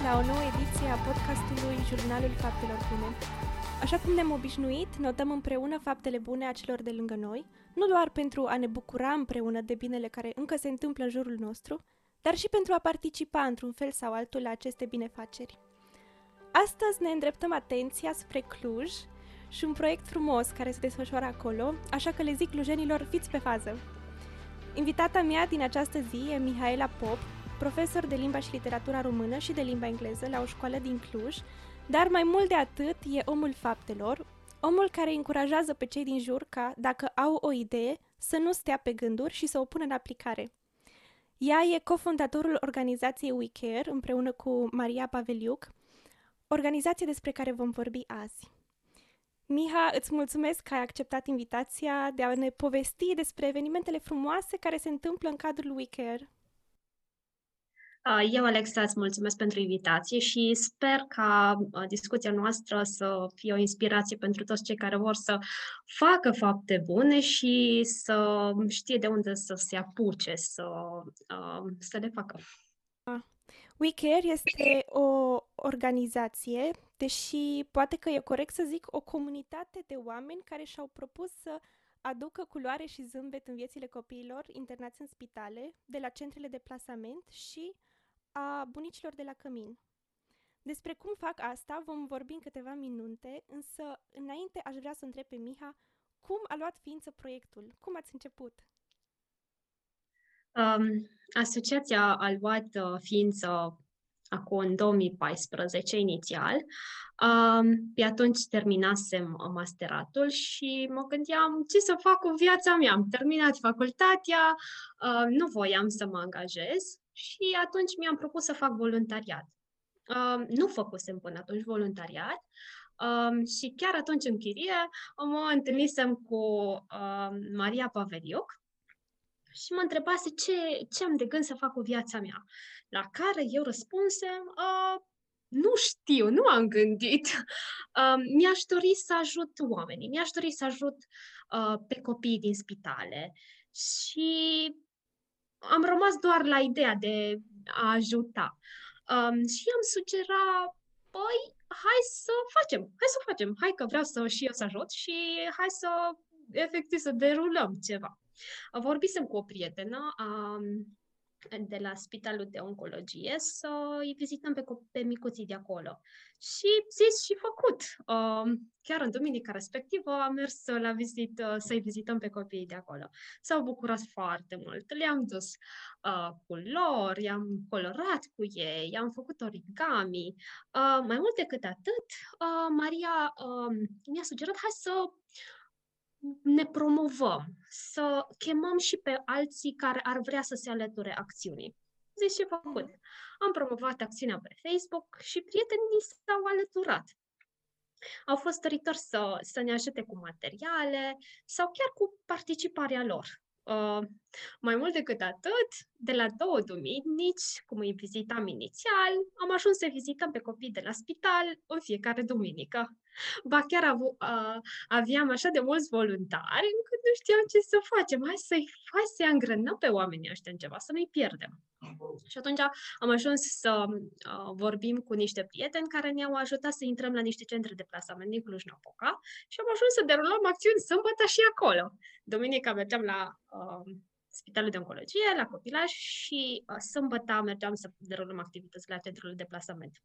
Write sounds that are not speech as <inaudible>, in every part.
regăsit la o nouă ediție a podcastului Jurnalul Faptelor Bune. Așa cum ne-am obișnuit, notăm împreună faptele bune a celor de lângă noi, nu doar pentru a ne bucura împreună de binele care încă se întâmplă în jurul nostru, dar și pentru a participa într-un fel sau altul la aceste binefaceri. Astăzi ne îndreptăm atenția spre Cluj și un proiect frumos care se desfășoară acolo, așa că le zic clujenilor, fiți pe fază! Invitata mea din această zi e Mihaela Pop, profesor de limba și literatura română și de limba engleză la o școală din Cluj, dar mai mult de atât e omul faptelor, omul care încurajează pe cei din jur ca, dacă au o idee, să nu stea pe gânduri și să o pună în aplicare. Ea e cofondatorul organizației We Care împreună cu Maria Paveliuc, organizație despre care vom vorbi azi. Miha, îți mulțumesc că ai acceptat invitația de a ne povesti despre evenimentele frumoase care se întâmplă în cadrul We Care. Eu, Alexa, îți mulțumesc pentru invitație și sper ca discuția noastră să fie o inspirație pentru toți cei care vor să facă fapte bune și să știe de unde să se apuce să, să le facă. We Care este o organizație, deși poate că e corect să zic o comunitate de oameni care și-au propus să aducă culoare și zâmbet în viețile copiilor internați în spitale, de la centrele de plasament și a bunicilor de la Cămin. Despre cum fac asta vom vorbi în câteva minute, însă înainte aș vrea să întreb pe Miha cum a luat ființă proiectul, cum ați început? Um, asociația a luat uh, ființă acum în 2014 inițial. Um, pe atunci terminasem masteratul și mă gândeam ce să fac cu viața mea. Am terminat facultatea, uh, nu voiam să mă angajez și atunci mi-am propus să fac voluntariat. Uh, nu făcusem până atunci voluntariat uh, și chiar atunci în chirie mă întâlnisem cu uh, Maria Paveliuc și mă întrebase ce, ce am de gând să fac cu viața mea. La care eu răspunsem, uh, nu știu, nu am gândit. Uh, mi-aș dori să ajut oamenii, mi-aș dori să ajut uh, pe copiii din spitale și am rămas doar la ideea de a ajuta. Um, și am sugera, păi, hai să facem, hai să facem, hai că vreau să și eu să ajut și hai să, efectiv, să derulăm ceva. Vorbisem cu o prietenă, um, de la Spitalul de Oncologie să îi vizităm pe, pe micuții de acolo. Și zis și făcut. Uh, chiar în duminica respectivă am mers la vizit, uh, să-i vizităm pe copiii de acolo. S-au bucurat foarte mult. Le-am dus uh, culori, i-am colorat cu ei, am făcut origami. Uh, mai mult decât atât, uh, Maria uh, mi-a sugerat hai să ne promovăm, să chemăm și pe alții care ar vrea să se alăture acțiunii. Zici ce făcut. Am promovat acțiunea pe Facebook și prietenii s-au alăturat. Au fost doritori să, să ne ajute cu materiale sau chiar cu participarea lor. Uh, mai mult decât atât, de la două duminici, cum îi vizitam inițial, am ajuns să vizităm pe copii de la spital în fiecare duminică. Ba chiar avu, uh, aveam așa de mulți voluntari încât nu știam ce să facem. Hai să-i, hai să-i angrenăm pe oamenii ăștia în ceva, să nu-i pierdem. Și atunci am ajuns să uh, vorbim cu niște prieteni care ne-au ajutat să intrăm la niște centre de plasament din Cluj-Napoca și am ajuns să derulăm acțiuni sâmbătă și acolo. Duminica mergeam la uh, Spitalul de Oncologie, la copilaj și uh, sâmbătă mergeam să derulăm activități la centrul de plasament.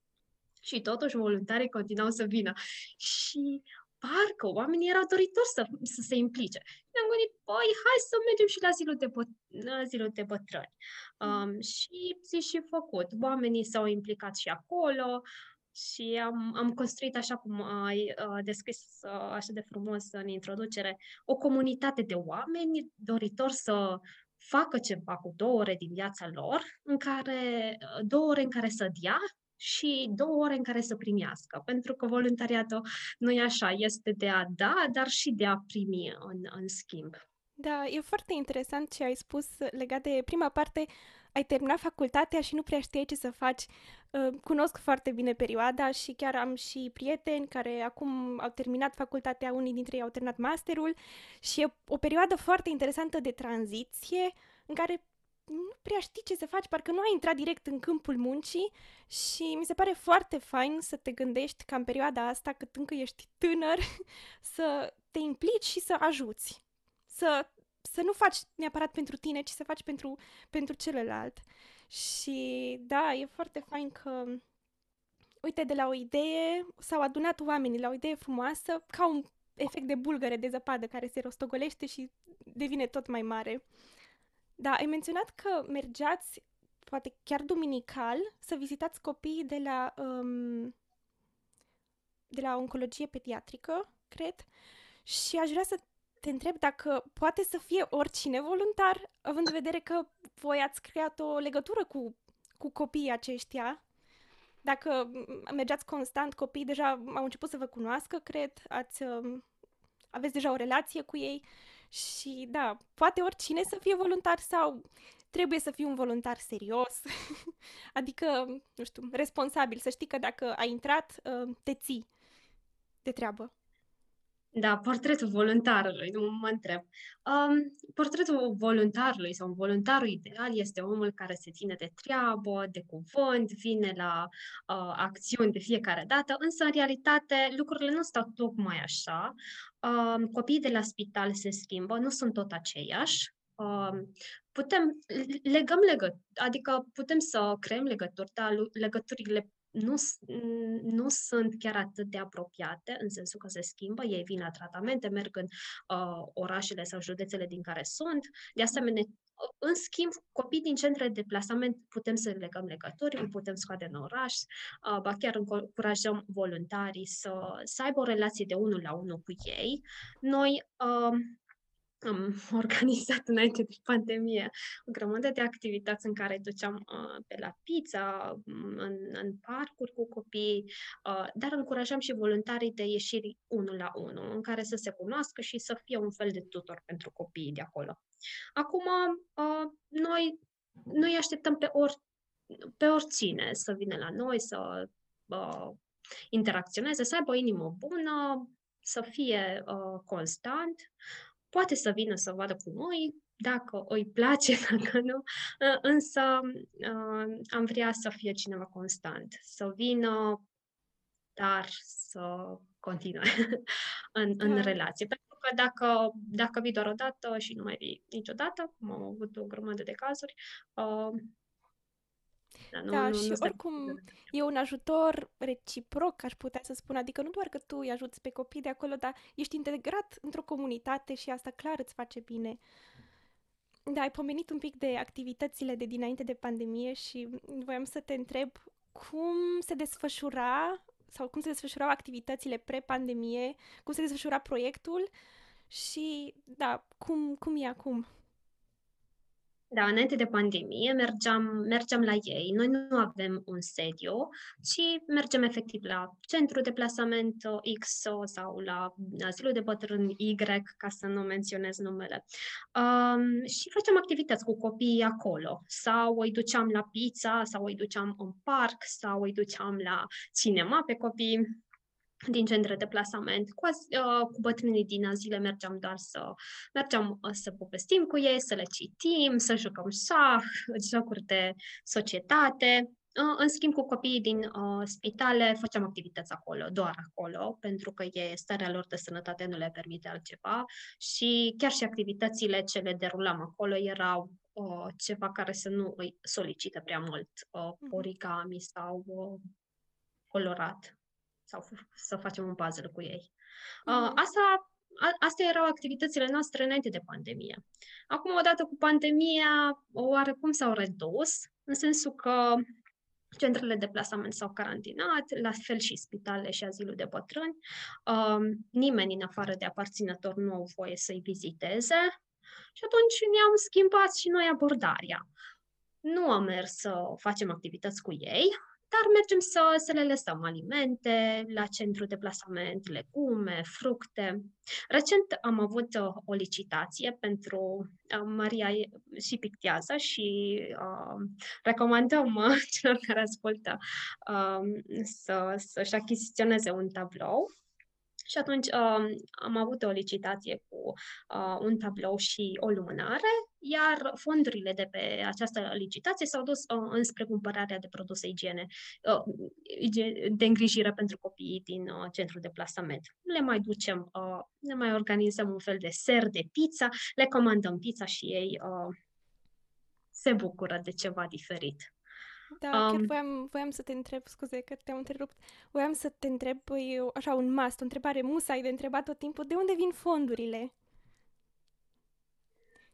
Și totuși voluntarii continuau să vină. Și parcă oamenii erau doritori să, să se implice. Și am gândit, păi, hai să mergem și la zilul de, bă- la zilul de bătrâni. Um, și zi și făcut. Oamenii s-au implicat și acolo și am, am construit, așa cum ai uh, descris uh, așa de frumos în introducere, o comunitate de oameni doritori să facă ceva cu două ore din viața lor, în care, uh, două ore în care să dea și două ore în care să primească, pentru că voluntariatul nu e așa, este de a da, dar și de a primi în, în schimb. Da, e foarte interesant ce ai spus legat de prima parte. Ai terminat facultatea și nu prea știai ce să faci. Uh, cunosc foarte bine perioada și chiar am și prieteni care acum au terminat facultatea, unii dintre ei au terminat masterul și e o perioadă foarte interesantă de tranziție în care nu prea știi ce să faci, parcă nu ai intrat direct în câmpul muncii și mi se pare foarte fain să te gândești ca în perioada asta, cât încă ești tânăr, <laughs> să te implici și să ajuți. Să, să nu faci neapărat pentru tine, ci să faci pentru, pentru celălalt. Și da, e foarte fain că uite, de la o idee s-au adunat oamenii la o idee frumoasă, ca un efect de bulgăre de zăpadă care se rostogolește și devine tot mai mare. Da, ai menționat că mergeați, poate chiar duminical, să vizitați copiii de la, um, de la oncologie pediatrică, cred, și aș vrea să te întreb dacă poate să fie oricine voluntar, având în vedere că voi ați creat o legătură cu, cu copiii aceștia. Dacă mergeați constant, copiii deja au început să vă cunoască, cred, ați, um, aveți deja o relație cu ei și da, poate oricine să fie voluntar sau trebuie să fii un voluntar serios, <laughs> adică, nu știu, responsabil, să știi că dacă ai intrat, uh, te ții de treabă. Da, portretul voluntarului, nu mă întreb. Um, portretul voluntarului sau voluntarul ideal este omul care se ține de treabă, de cuvânt, vine la uh, acțiuni de fiecare dată, însă în realitate lucrurile nu stau tocmai așa. Um, copiii de la spital se schimbă, nu sunt tot aceiași. Um, putem, legăm legături, adică putem să creăm legături, dar legăturile nu, nu sunt chiar atât de apropiate, în sensul că se schimbă, ei vin la tratamente, merg în uh, orașele sau județele din care sunt. De asemenea, în schimb, copii din centre de plasament putem să legăm legături, îi putem scoate în oraș, uh, ba chiar încurajăm voluntarii să, să aibă o relație de unul la unul cu ei. Noi uh, am <laughs> organizat înainte de pandemie o grămadă de activități în care duceam uh, pe la pizza, mm, în, în parcuri cu copii, uh, dar încurajam și voluntarii de ieșiri unul la unul, în care să se cunoască și să fie un fel de tutor pentru copiii de acolo. Acum, uh, noi, noi așteptăm pe, or, pe oricine să vină la noi, să uh, interacționeze, să aibă o inimă bună, să fie uh, constant poate să vină să vadă cu noi, dacă îi place, <laughs> dacă nu, ă, însă ă, am vrea să fie cineva constant, să vină, dar să continue <laughs> în, în da. relație. Pentru că dacă, dacă vii doar o dată și nu mai vii niciodată, cum am avut o grămadă de cazuri, uh, da, nu, da nu, și nu oricum e un ajutor reciproc, aș putea să spun, adică nu doar că tu îi ajuți pe copii de acolo, dar ești integrat într-o comunitate și asta clar îți face bine. Da, ai pomenit un pic de activitățile de dinainte de pandemie și voiam să te întreb cum se desfășura sau cum se desfășurau activitățile pre-pandemie, cum se desfășura proiectul și, da, cum, cum e acum? Da, înainte de pandemie mergeam, mergeam la ei. Noi nu avem un sediu, ci mergem efectiv la centru de plasament X sau la asilul de bătrâni Y, ca să nu menționez numele. Um, și facem activități cu copiii acolo. Sau îi duceam la pizza, sau îi duceam în parc, sau îi duceam la cinema pe copii din centre de plasament. Cu, uh, cu bătrânii din azile mergeam doar să mergeam uh, să povestim cu ei, să le citim, să jucăm șah, jocuri de societate. Uh, în schimb, cu copiii din uh, spitale făceam activități acolo, doar acolo, pentru că e starea lor de sănătate nu le permite altceva și chiar și activitățile ce le derulam acolo erau uh, ceva care să nu îi solicită prea mult uh, mhm. origami sau uh, colorat sau să facem un puzzle cu ei. Uh, asta, a, astea erau activitățile noastre înainte de pandemie. Acum, odată cu pandemia, oarecum s-au redus, în sensul că centrele de plasament s-au carantinat, la fel și spitalele și azilul de bătrâni. Uh, nimeni în afară de aparținător nu au voie să-i viziteze și atunci ne-am schimbat și noi abordarea. Nu am mers să facem activități cu ei, dar mergem să, să le lăsăm alimente la centru de plasament, legume, fructe. Recent am avut uh, o licitație pentru uh, Maria și pictează și uh, recomandăm uh, <laughs> celor care ascultă uh, să, să-și achiziționeze un tablou Și atunci uh, am avut o licitație cu uh, un tablou și o lumânare, iar fondurile de pe această licitație s-au dus uh, înspre cumpărarea de produse igiene, uh, de îngrijire pentru copiii din uh, centrul de plasament. Le mai ducem, uh, ne mai organizăm un fel de ser de pizza, le comandăm pizza și ei uh, se bucură de ceva diferit. Da, um, chiar voiam, voiam să te întreb, scuze că te-am întrerupt, voiam să te întreb, păi, așa, un must, o întrebare musai de întrebat tot timpul, de unde vin fondurile?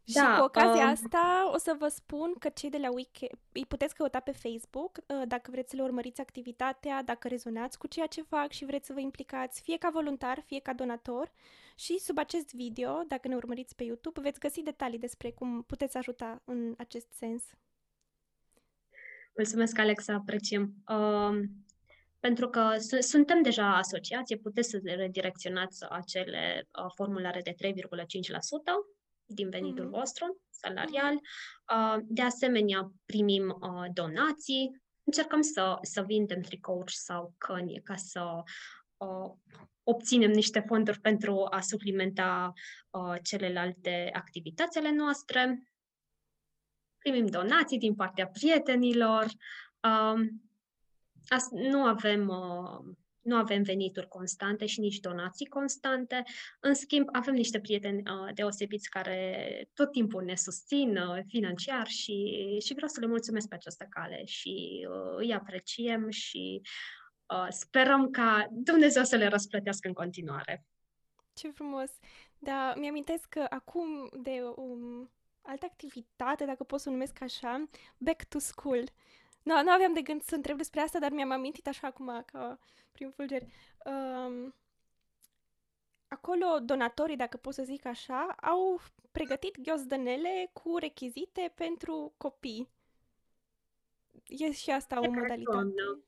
Da, și cu ocazia um... asta o să vă spun că cei de la Wiki îi puteți căuta pe Facebook uh, dacă vreți să le urmăriți activitatea, dacă rezonați cu ceea ce fac și vreți să vă implicați fie ca voluntar, fie ca donator. Și sub acest video, dacă ne urmăriți pe YouTube, veți găsi detalii despre cum puteți ajuta în acest sens. Mulțumesc, Alex, apreciem. Uh, pentru că suntem deja asociație, puteți să redirecționați acele uh, formulare de 3,5% din venitul mm-hmm. vostru salarial. Uh, de asemenea, primim uh, donații. Încercăm să, să vindem tricouri sau căni ca să uh, obținem niște fonduri pentru a suplimenta uh, celelalte activități ale noastre primim donații din partea prietenilor, uh, nu avem uh, nu avem venituri constante și nici donații constante. În schimb, avem niște prieteni uh, deosebiți care tot timpul ne susțin uh, financiar și, și vreau să le mulțumesc pe această cale și uh, îi apreciem și uh, sperăm ca Dumnezeu să le răsplătească în continuare. Ce frumos! Da, mi-amintesc că acum de um, altă activitate, dacă pot să o numesc așa, back to school. Nu, nu aveam de gând să întreb despre asta, dar mi-am amintit așa acum, ca prin fulgeri. Um, acolo donatorii, dacă pot să zic așa, au pregătit ghiozdănele cu rechizite pentru copii. E și asta o modalitate. Toamnă.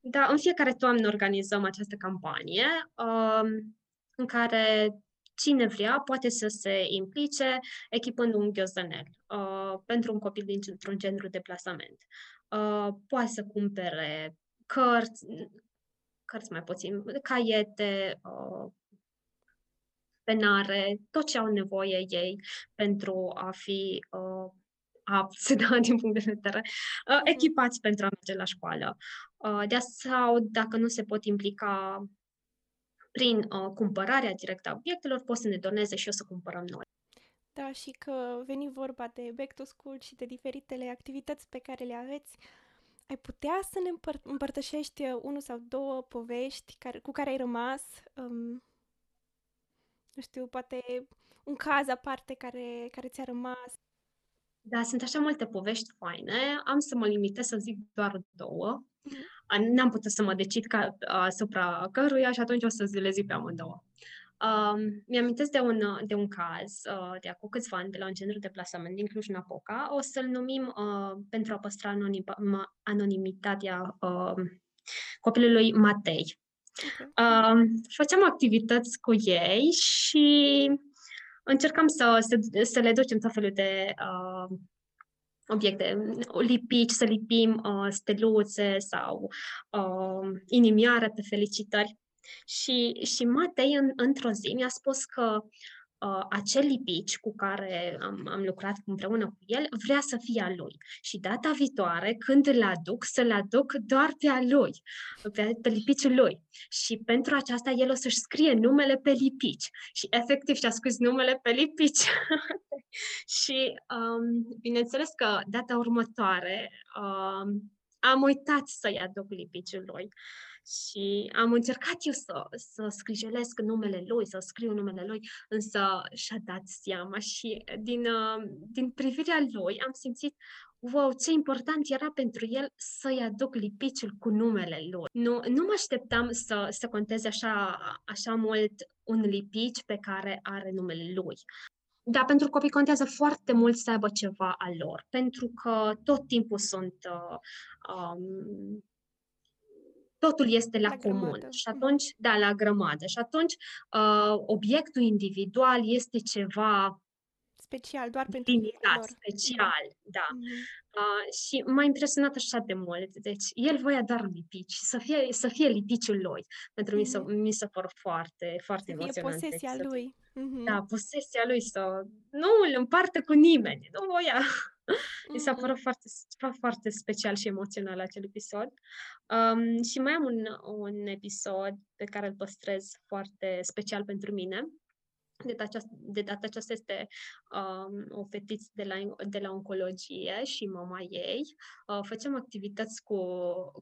Da, în fiecare toamnă organizăm această campanie um, în care cine vrea poate să se implice echipând un ghiozdanel uh, pentru un copil dintr-un centru de plasament. Uh, poate să cumpere cărți, cărți mai puțin, caiete, uh, penare, tot ce au nevoie ei pentru a fi uh, apți, <laughs> da, din punct de vedere, uh, mhm. echipați pentru a merge la școală. Uh, de sau, dacă nu se pot implica prin uh, cumpărarea directă a obiectelor, pot să ne doneze și o să cumpărăm noi. Da, și că veni vorba de back to school și de diferitele activități pe care le aveți, ai putea să ne împăr- împărtășești uh, unul sau două povești care, cu care ai rămas, um, nu știu, poate un caz aparte care, care ți-a rămas? Da, sunt așa multe povești faine. Am să mă limitez să zic doar două. Mm-hmm. N-am putut să mă decid ca, asupra căruia și atunci o să le zic pe amândouă. Um, mi-amintesc de un, de un caz uh, de acum câțiva ani de la un centru de plasament din Cluj-Napoca. O să-l numim uh, pentru a păstra anonim, anonimitatea uh, copilului Matei. Okay. Uh, făceam activități cu ei și încercam să, să, să le ducem tot felul de uh, obiecte, lipici, să lipim uh, steluțe sau uh, inimioare pe felicitări. Și, și Matei în, într-o zi mi-a spus că uh, acel lipici cu care am, am lucrat împreună cu el vrea să fie a lui. Și data viitoare, când îl aduc, să-l aduc doar pe a lui, pe, pe lipiciul lui. Și pentru aceasta el o să-și scrie numele pe lipici. Și efectiv și-a scris numele pe lipici. <laughs> și um, bineînțeles că data următoare um, am uitat să-i aduc lipiciul lui. Și am încercat eu să, să scrijelesc numele lui, să scriu numele lui, însă și-a dat seama și din, uh, din privirea lui am simțit wow, ce important era pentru el să-i aduc lipiciul cu numele lui. Nu, nu mă așteptam să, să conteze așa, așa mult un lipici pe care are numele lui. Da, pentru copii contează foarte mult să aibă ceva al lor, pentru că tot timpul sunt uh, um, totul este la, la comun. Grămadă. Și atunci, da, la grămadă. Și atunci, uh, obiectul individual este ceva special, doar pentru limitat, lor. special, da. Mhm. Uh, și m-a impresionat așa de mult. Deci, el voia doar lipici, să fie, să fie lipiciul lui. Pentru mine Mhm. mi s-a părut foarte, foarte Să fie emoționant. Deci posesia să- lui. Mhm. Da, posesia lui să nu îl împarte cu nimeni. Nu voia. Mi s-a Mhm. părut foarte, foarte special și emoțional acel episod. Um, și mai am un, un episod pe care îl păstrez foarte special pentru mine. De data aceasta, de data aceasta este um, o fetiță de la, de la oncologie și mama ei. Uh, făceam activități cu,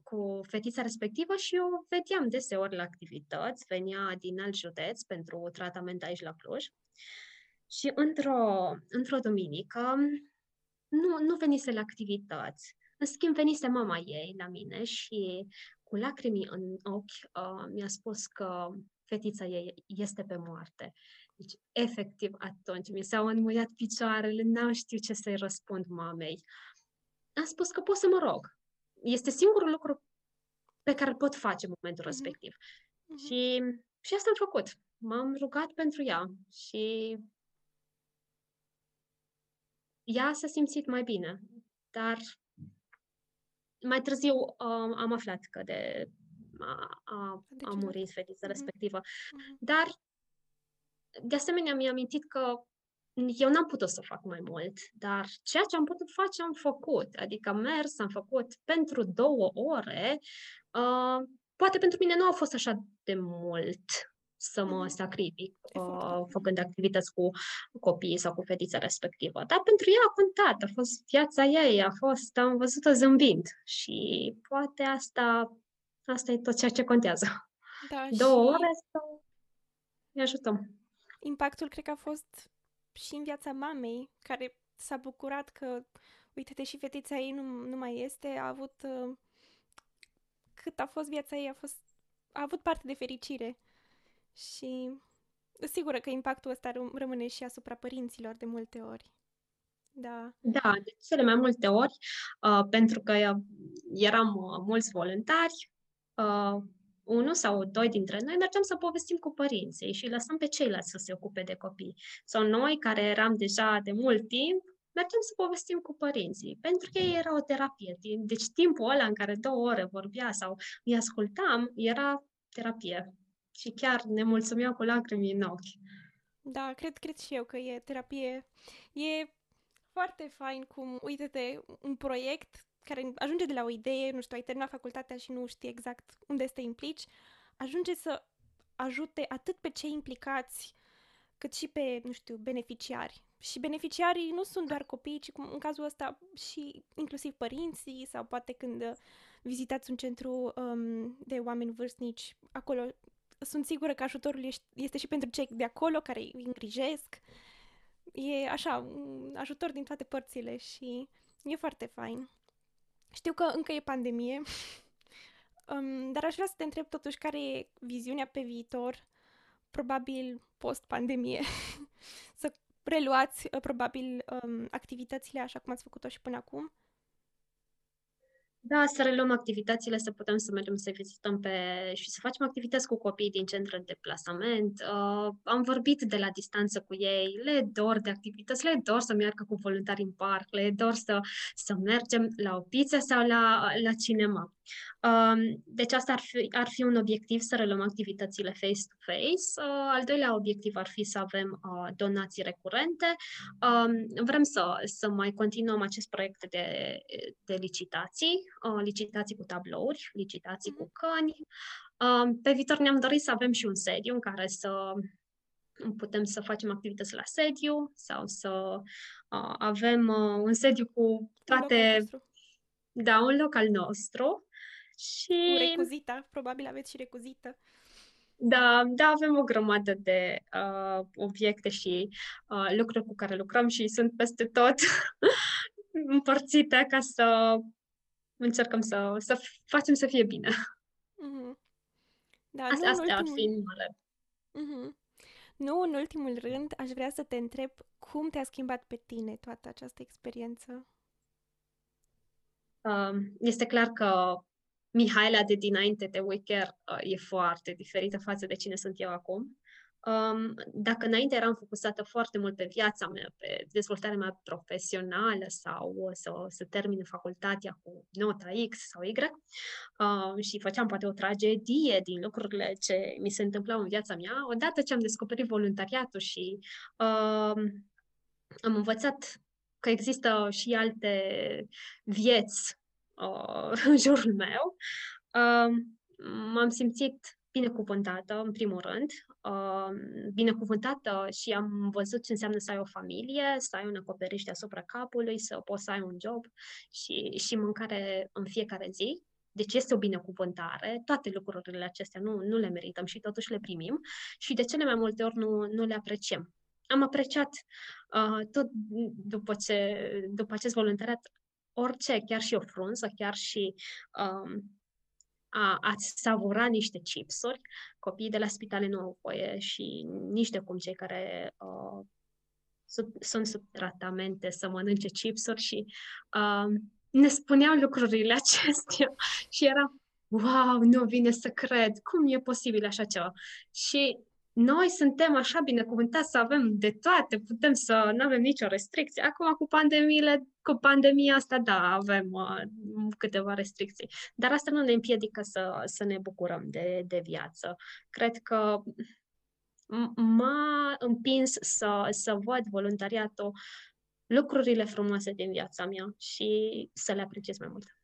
cu fetița respectivă și eu vedeam deseori la activități. Venea din alt județ pentru tratament aici la Cluj. Și într-o, într-o duminică nu, nu venise la activități. În schimb, venise mama ei la mine și cu lacrimi în ochi uh, mi-a spus că fetița ei este pe moarte. Deci, efectiv, atunci mi s-au înmuiat picioarele, n-am știut ce să-i răspund mamei. Am spus că pot să mă rog. Este singurul lucru pe care îl pot face în momentul Mhm. respectiv. Mhm. Și, și asta am făcut. M-am rugat pentru ea și ea s-a simțit mai bine. Dar mai târziu uh, am aflat că de a, a, a decedat. murit fetița Mhm. respectivă. Mhm. Dar, de asemenea, mi-am amintit că eu n-am putut să fac mai mult, dar ceea ce am putut face, am făcut. Adică am mers, am făcut pentru două ore. Uh, poate pentru mine nu a fost așa de mult să mă Mhm. sacrific Efortul. uh, făcând activități cu copiii sau cu fetița respectivă. Dar pentru ea a contat, a fost viața ei, a fost, am văzut-o zâmbind și poate asta, asta e tot ceea ce contează. Da, Două și ore să ne ajutăm. Impactul cred că a fost și în viața mamei, care s-a bucurat că, uite-te, și fetița ei nu, nu mai este, a avut, uh, cât a fost viața ei, a fost, a avut parte de fericire. Și sigură că impactul ăsta răm- rămâne și asupra părinților de multe ori. Da. Da, de cele mai multe ori, uh, pentru că uh, eram uh, mulți voluntari, uh, unul sau doi dintre noi mergeam să povestim cu părinții și îi lăsăm pe ceilalți să se ocupe de copii. Sau noi, care eram deja de mult timp, mergeam să povestim cu părinții, pentru că ei era o terapie. Deci timpul ăla în care două ore vorbea sau îi ascultam, era terapie. Și chiar ne mulțumeau cu lacrimi în ochi. Da, cred, cred și eu că e terapie. E foarte fain cum, uite-te, un proiect care ajunge de la o idee, nu știu, ai terminat facultatea și nu știi exact unde să te implici, ajunge să ajute atât pe cei implicați, cât și pe, nu știu, beneficiari. Și beneficiarii nu sunt doar copii, ci cum în cazul ăsta și inclusiv părinții sau poate când uh, vizitați un centru um, de oameni vârstnici, acolo sunt sigură că ajutorul ești- este și pentru cei de acolo care îi îngrijesc. E așa, un ajutor din toate părțile și e foarte fain. Știu că încă e pandemie, <laughs> um, dar aș vrea să te întreb totuși care e viziunea pe viitor, probabil post-pandemie, <laughs> să preluați uh, probabil um, activitățile așa cum ați făcut-o și până acum. Da, să reluăm activitățile, să putem să mergem să vizităm pe și să facem activități cu copiii din centrele de plasament. Uh, am vorbit de la distanță cu ei, le dor de activități, le dor să meargă cu voluntari în parc, le dor să, să mergem la o pizza sau la, la cinema. Um, deci asta ar fi, ar fi un obiectiv, să reluăm activitățile face-to-face. Uh, al doilea obiectiv ar fi să avem uh, donații recurente. Um, vrem să, să mai continuăm acest proiect de, de licitații, uh, licitații cu tablouri, licitații cu căni. Um, pe viitor ne-am dorit să avem și un sediu în care să putem să facem activități la sediu sau să uh, avem uh, un sediu cu Un loc al toate, vostru. da, un loc al nostru. Cu Și recuzita, probabil aveți și recuzită. da, da, avem o grămadă de uh, obiecte și uh, lucruri cu care lucrăm și sunt peste tot <laughs> împărțite ca să încercăm să, să facem să fie bine. Mhm. Da, Asta, nu în astea ar ultimul... fi numele. Mhm. Nu în ultimul rând, aș vrea să te întreb cum te-a schimbat pe tine toată această experiență. Um, Este clar că Mihaela de dinainte de Wicker uh, e foarte diferită față de cine sunt eu acum. Um, dacă înainte eram focusată foarte mult pe viața mea, pe dezvoltarea mea profesională sau să, să termin facultatea cu nota X sau Y uh, și făceam poate o tragedie din lucrurile ce mi se întâmplau în viața mea, odată ce am descoperit voluntariatul și uh, am învățat că există și alte vieți uh, <laughs> în jurul meu, uh, m-am simțit binecuvântată, în primul rând, uh, binecuvântată și am văzut ce înseamnă să ai o familie, să ai un acoperiș deasupra capului, să poți să ai un job și, și mâncare în fiecare zi. Deci este o binecuvântare, toate lucrurile acestea nu, nu le merităm și totuși le primim și de cele mai multe ori nu, nu le apreciem. Am apreciat uh, tot după, ce, după acest voluntariat orice, chiar și o frunză, chiar și um, a, a savura niște chipsuri. Copiii de la spitale nu au voie și nici de cum cei care uh, sub, sunt sub tratamente să mănânce chipsuri și uh, ne spuneau lucrurile <laughs> acestea și era wow, nu vine să cred, cum e posibil așa ceva? Și noi suntem așa binecuvântați să avem de toate, putem să nu avem nicio restricție. Acum cu pandemiile, cu pandemia asta, da, avem uh, câteva restricții. Dar asta nu ne împiedică să, să ne bucurăm de, de viață. Cred că m-a împins să, să văd voluntariatul lucrurile frumoase din viața mea și să le apreciez mai mult.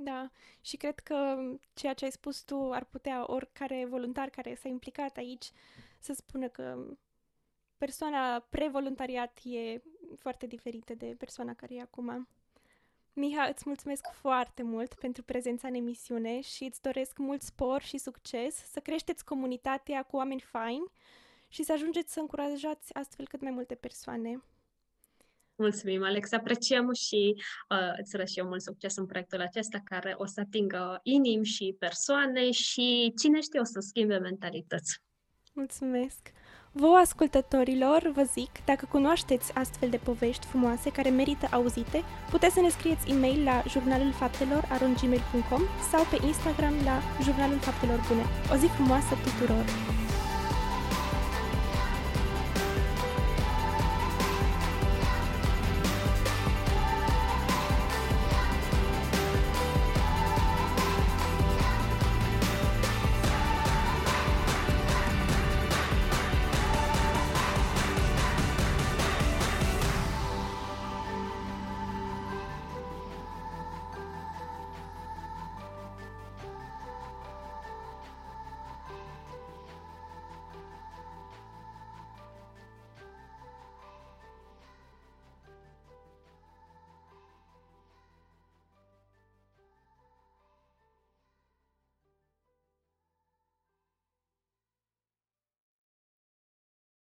Da, și cred că ceea ce ai spus tu ar putea oricare voluntar care s-a implicat aici să spună că persoana pre-voluntariat e foarte diferită de persoana care e acum. Miha, îți mulțumesc foarte mult pentru prezența în emisiune și îți doresc mult spor și succes, să creșteți comunitatea cu oameni faini și să ajungeți să încurajați astfel cât mai multe persoane. Mulțumim, Alex, apreciem și uh, îți urez și eu mult succes în proiectul acesta care o să atingă inimi și persoane și cine știe o să schimbe mentalități. Mulțumesc! Vă, ascultătorilor, vă zic, dacă cunoașteți astfel de povești frumoase care merită auzite, puteți să ne scrieți e-mail la jurnalulfaptelor.gmail.com sau pe Instagram la Jurnalul Faptelor Bune. O zi frumoasă tuturor!